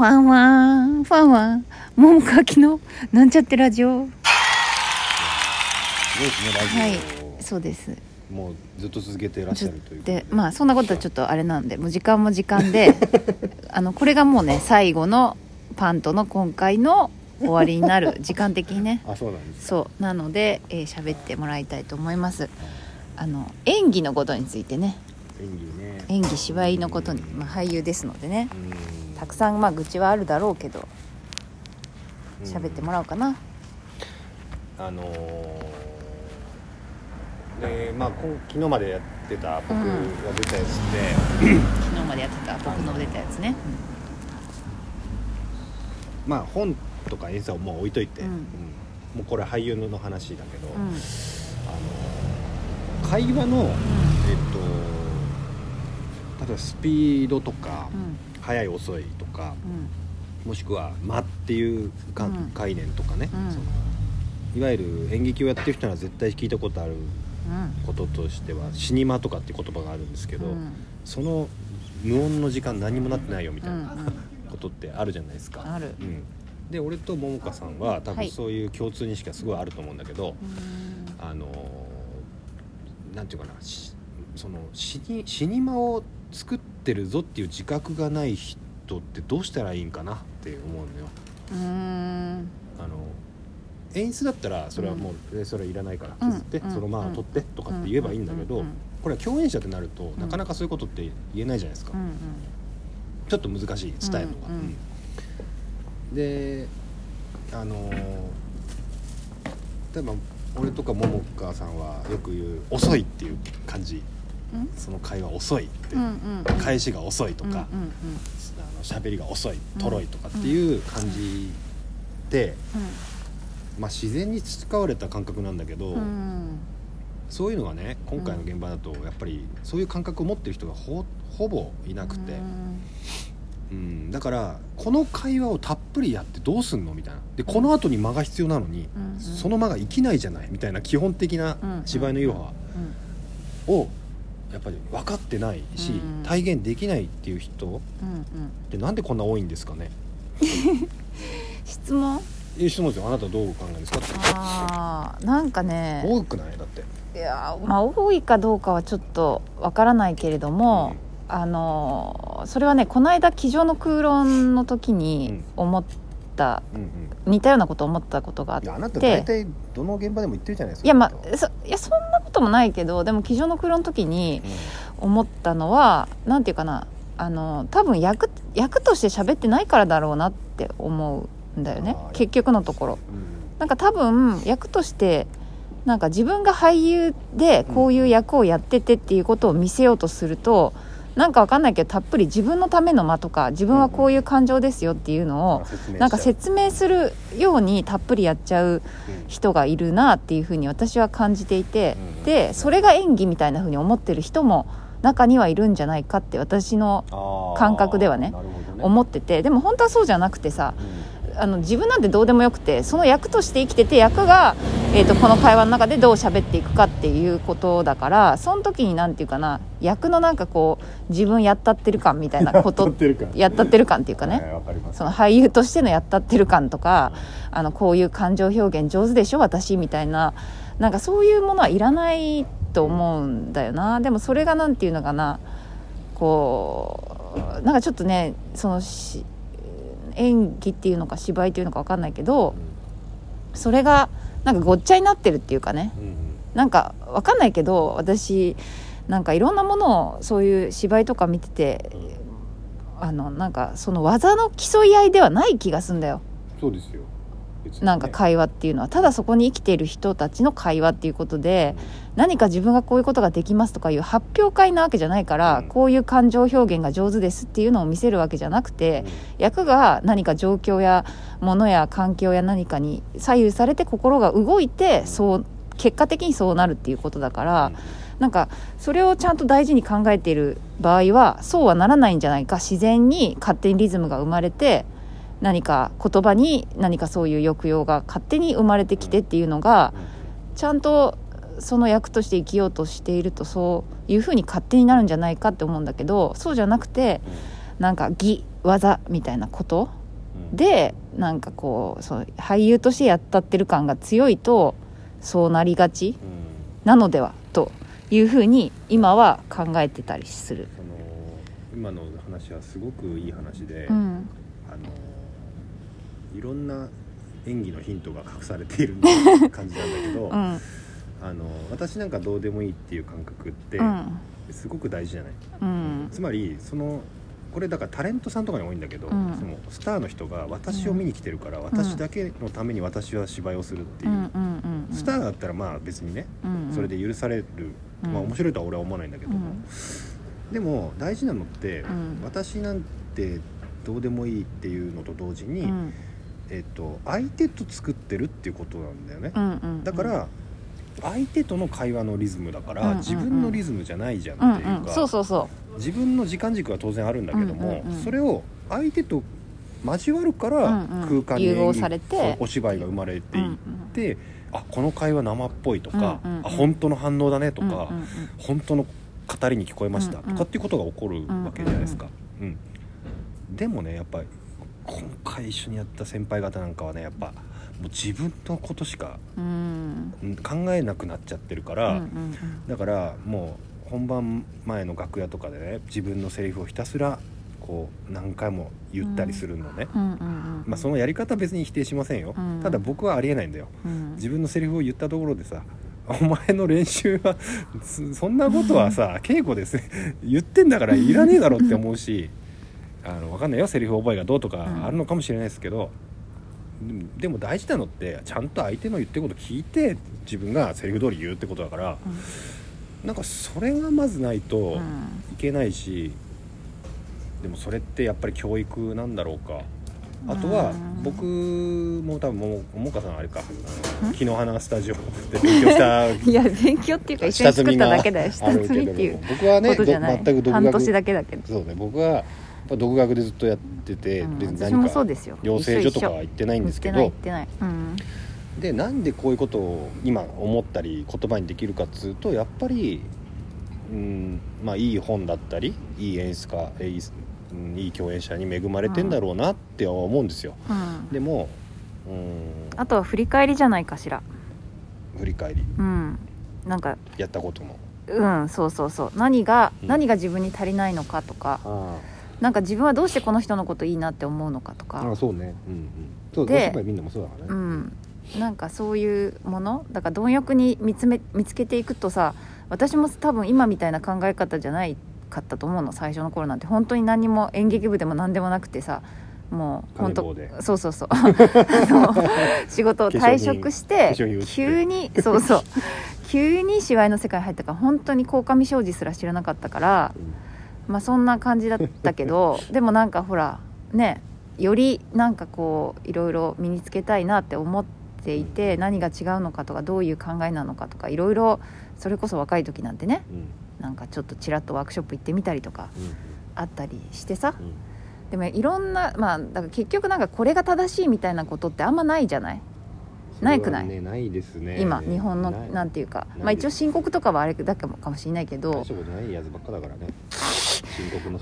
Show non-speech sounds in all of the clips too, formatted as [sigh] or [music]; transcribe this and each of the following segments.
ファンワンファンワン桃かきのなんちゃってラジオ。すごいですねラジオ、はい。そうです。もうずっと続けてらっしゃるというで。まあそんなことはちょっとあれなんでもう時間も時間で [laughs] あのこれがもうね最後のパンとの今回の終わりになる時間的にね。[laughs] あそうなんですそう。なのでえー喋、ってもらいたいと思います。あの演技のことについてね演技ね。演技芝居のことに、まあ、俳優ですのでね。うん。たくさんまあ愚痴はあるだろうけどうん。喋ってもらおうかな。あのーでまあ今昨日までやってた僕が出たやつで、昨日までやってた僕の出たやつね、まあ本とか演奏はもう置いといて、うん。もうこれ俳優の話だけど、うん。うんあの会話の、えっと例えばスピードとか、うん。速い遅いとかうん。もしくは間っていうか、うん。概念とかね、うん。そのいわゆる演劇をやってる人には絶対聞いたことあるうん。こととしてはシニマとかって言葉があるんですけど、うん。その無音の時間何もなってないよみたいなうんことってあるじゃないですか。ある。うん。で俺と桃香さんは多はい分そういう共通認識がすごいあると思うんだけど、うん。あのーなんていうかなしその死に死に間を作ってるぞっていう自覚がない人ってどうしたらいいんかなって思うのよ。うん。あの演出だったらそれはもう、えそれはいらないからうん削って、うんそのまあ取ってとかって言えばいいんだけど、うんうんこれは共演者ってなると、ん。なかなかそういうことって言えないじゃないですか、うんうん。ちょっと難しい伝えるのが。うんうん。うん。であのー例えば俺とか桃香さんはよく言う「遅い」っていう感じ。うんその会話遅いって、返しが遅いとか、うんうんあの喋りが遅いとろいとかっていう感じで、まあ、自然に培われた感覚なんだけど、そういうのがね今回の現場だとやっぱりそういう感覚を持ってる人がほほぼいなくて、うん、だからこの会話をたっぷりやってどうすんのみたいな。でこの後に間が必要なのに、その間が生きないじゃないみたいな基本的な芝居のいろはをやっぱり分かってないし、うん。体現できないっていう人うんうん。ってなんでこんな多いんですかね？[laughs] 質問？いう質問ですよ。あなたどうお考えですか？ってああなんかね。多くない？だって。いやまあ多いかどうかはちょっとわからないけれども、あのそれはねこの間「机上の空論」の時に思った、うんうん。似たようなことを思ったことがあっいやあなたて大体どの現場でも言ってるじゃないですか。いやまあそいやそんなこともないけどでも「机上の空論」の時にと思ったのはなんていうかなあの多分役役として喋ってないからだろうなって思うんだよね。結局のところ。うん。なんか多分役としてなんか自分が俳優でこういう役をやっててっていうことを見せようとすると、なんかわかんないけどたっぷり自分のための間とか自分はこういう感情ですよっていうのを、うなんか説明するようにたっぷりやっちゃううん。人がいるなっていうふうに私は感じていて、うんでそれが演技みたいなふうに思ってる人も中にはいるんじゃないかって私の感覚ではねね。思ってて。でも本当はそうじゃなくてさうん。あの自分なんてどうでもよくてその役として生きてて役が、えー、とこの会話の中でどう喋っていくかっていうことだからその時になんていうかな役のなんかこう自分やったってる感みたいなことやったってる感。やったってる感っていうかね、はいその俳優としてのやったってる感とかあのこういう感情表現上手でしょ私みたいななんかそういうものはいらないと思うんだよな。でもそれがなんていうのかな。こうなんかちょっとねそのし演技っていうのか芝居っていうのか分かんないけどそれがなんかごっちゃになってるっていうかね。なんか分かんないけど私なんかいろんなものをそういう芝居とか見ててあのなんかその技の競い合いではない気がすんだよ。そうですよなんか会話っていうのはただそこに生きている人たちの会話っていうことで何か自分がこういうことができますとかいう発表会なわけじゃないから、うん。こういう感情表現が上手ですっていうのを見せるわけじゃなくて、役が何か状況やものや環境や何かに左右されて心が動いてそう結果的にそうなるっていうことだから、なんかそれをちゃんと大事に考えている場合はそうはならないんじゃないか。自然に勝手にリズムが生まれて何か言葉に何かそういう抑揚が勝手に生まれてきてっていうのがちゃんとその役として生きようとしているとそういうふうに勝手になるんじゃないかって思うんだけどそうじゃなくてなんか義技みたいなことうん。でなんかこうそう俳優としてやったってる感が強いとそうなりがちうん。なのではというふうに今は考えてたりする。今の話はすごくいい話で、うんいろんな演技のヒントが隠されている感じなんだけど、[laughs] うん。あの私なんかどうでもいいっていう感覚ってうん。すごく大事じゃない、うん。つまりそのこれだからタレントさんとかに多いんだけど、うん。そのスターの人が私を見に来てるから、私だけのために私は芝居をするっていう。スターだったらまあ別にねうん。それで許される、うん。まあ面白いとは俺は思わないんだけども、うん。でも大事なのって、うん。私なんてどうでもいいっていうのと同時に、うんえっと相手と作ってるっていうことなんだよね、うんうんだから相手との会話のリズムだから、うんうんうん。自分のリズムじゃないじゃんうんっていうか、うんそうそうそ自分の時間軸は当然あるんだけども、うんうんうんそれを相手と交わるからうんうん。空間に融合されて。お芝居が生まれていって、あこの会話生っぽいとか、うんうんうん。あ本当の反応だねとか、うんうんうん。本当の語りに聞こえました、うんうんとかっていうことが起こるわけじゃないですか、うん。でもねやっぱり今回一緒にやった先輩方なんかはねやっぱもう自分のことしか考えなくなっちゃってるから、だからもう本番前の楽屋とかでね自分のセリフをひたすらこう何回も言ったりするのね、まあそのやり方は別に否定しませんよ、うん。ただ僕はありえないんだよ。うん。自分のセリフを言ったところでさお前の練習はそそんなことはさ稽古です。言ってんだからいらねえだろって思うしあの分かんないよセリフ覚えがどうとかあるのかもしれないですけど、でもでも大事なのってちゃんと相手の言ってること聞いて自分がセリフ通り言うってことだからなんかそれがまずないとうん。いけないし、でもそれってやっぱり教育なんだろうか。あとはうん。僕も多分もももかさんあれか木の花スタジオで勉強した [laughs] いや勉強っていうか一緒に作っただけだよ。下積みっていう僕はね全く独半年学だけだけど。そうね僕は独学でずっとやってて、うん別に何かそうですよ。養成所とかは行ってないんですけど。でなんでこういうことを今思ったり言葉にできるかっつうとやっぱり、うんまあ、いい本だったりいい演出家いい,、うん、いい共演者に恵まれてんだろうなって思うんですよ。うん。でもうん。あとは振り返りじゃないかしら。振り返り。うん。なんかやったことの。うんそうそうそう。何が、うん。何が自分に足りないのかとか。あなんか自分はどうしてこの人のこといいなって思うのかとか。あそうね。うんうん。そうおでみんなもそうだからね。うん。なんかそういうもの？だから貪欲に見つめ見つけていくとさ私も多分今みたいな考え方じゃないかったと思うの。最初の頃なんて。本当に何にも演劇部でも何でもなくてさもう本当そうそう [laughs] そう。仕事を退職して急にそうそう。急に芝居の世界に入ったから本当に鴻上庄司すら知らなかったからまあそんな感じだったけど [laughs] でもなんかほらねよりなんかこういろいろ身につけたいなって思っていて何が違うのかとかどういう考えなのかとかいろいろそれこそ若い時なんてねうんうん。なんかちょっとちらっとワークショップ行ってみたりとかうん。あったりしてさ。うん。でもいろんなまあだから結局なんかこれが正しいみたいなことってあんまないじゃない？ないくない？ねないですね。今日本のなんていうかまあ一応申告とかはあれだけかもしれないけどないやつばっかだからね。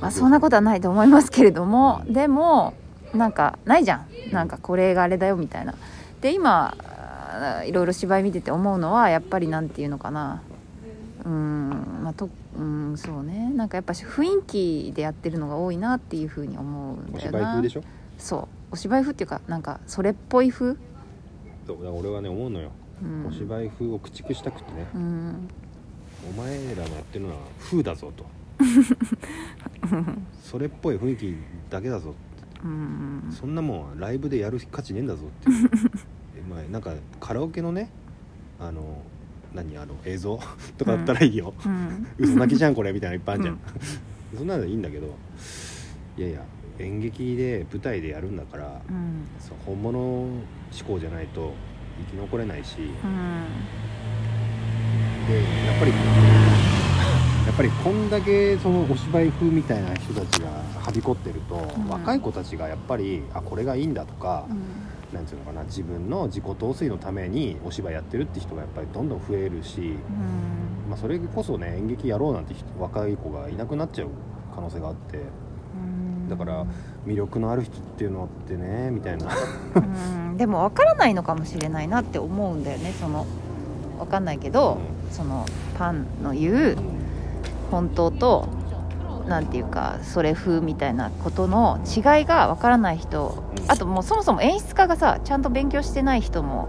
まあ、そんなことはないと思いますけれどもでもなんかないじゃん。なんかこれがあれだよみたいな。で今いろいろ芝居見てて思うのはやっぱりなんていうのかな。うーんまあとうんそうね。なんかやっぱし雰囲気でやってるのが多いなっていうふうに思うんおだよな。芝居風でしょ？そう。お芝居風っていうかなんかそれっぽい風、そうだから俺はね思うのよ。うん、お芝居風を駆逐したくてね。うん。お前らのやってるのは風だぞと。[laughs] それっぽい雰囲気だけだぞ。うん。そんなもんライブでやる価値ねえんだぞっていう。[laughs] えまあなんかカラオケのねあの何あの映像？[laughs] とかだったらいいよ、うん。嘘泣きじゃんこれみたいなのいっぱいあるじゃん、そんなのいいんだけど。いやいや演劇で舞台でやるんだから、うん。そう本物思考じゃないと生き残れないし、うん。でやっぱり [laughs] やっぱりこんだけそのお芝居風みたいな人たちがはびこってると、うん。若い子たちがやっぱりあこれがいいんだとか、なんていうのかな自分の自己陶酔のためにお芝居やってるって人がやっぱりどんどん増えるし、うん。まあ、それこそね演劇やろうなんて人若い子がいなくなっちゃう可能性があって。うんだから魅力のある人っていうのってねみたいな。うんでも分からないのかもしれないなって思うんだよねその分かんないけど、そのパンの言う本当となんていうかそれ風みたいなことの違いが分からない人うん。あともうそもそも演出家がさちゃんと勉強してない人も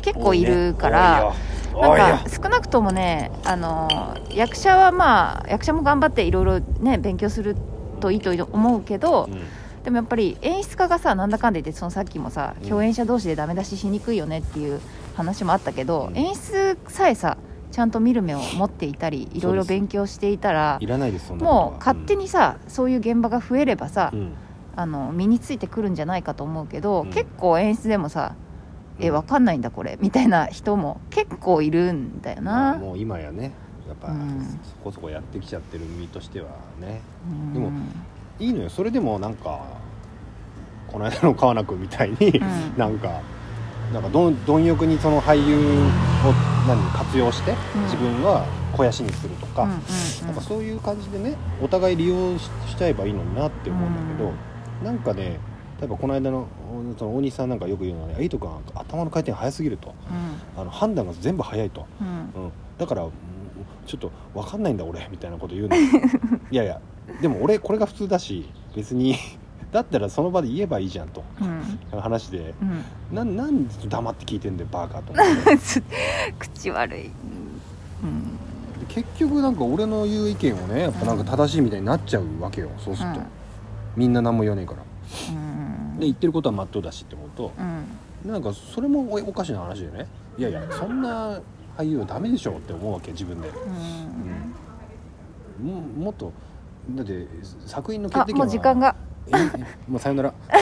結構いるから、なんか少なくともねあの役者はまあ役者も頑張っていろいろね勉強するといいと思うけど、多いよでもやっぱり演出家がさなんだかんだ言ってそのさっきもさうん。共演者同士でダメ出ししにくいよねっていう話もあったけど、うん。演出さえさちゃんと見る目を持っていたりいろいろ勉強していたらもう勝手にさ、そういう現場が増えればさ、うん。あの身についてくるんじゃないかと思うけど、うん。結構演出でもさ「えうん。わかんないんだこれ」みたいな人も結構いるんだよな。まあもう今やねやっぱうん。そこそこやってきちゃってる身としてはね。うん。でもいいのよ。それでもなんかこの間の川名君みたいに、ん。なんかなんかどん貪欲にその俳優を何活用して、うん。自分が肥やしにするとか、うんうんなんかそういう感じでねお互い利用ししちゃえばいいのになって思うんだけど、なんかね例えばこの間のその大西さんなんかよく言うのはね「エイト君は頭の回転速すぎる」と。あの判断が全部速いと、うん。うん。うん、だからうんちょっと分かんないんだ俺みたいなこと言うの。[laughs] いやいやでも俺これが普通だし別に [laughs] だったらその場で言えばいいじゃんと。うん。話で。うん。ななんで黙って聞いてんだよバカと思って。[laughs] 口悪い、うん。で結局なんか俺の言う意見をねやっぱなんか正しいみたいになっちゃうわけよそうすると、うん。みんな何も言わねえから。うん。で言ってることはまっとうだしって思うと。うん。なんかそれもおおかしな話でね。いやいやそんな俳優はダメでしょって思うわけ自分で、うん。ももっとだって作品の決あ定権はもう時間が。ええもうさよなら [laughs]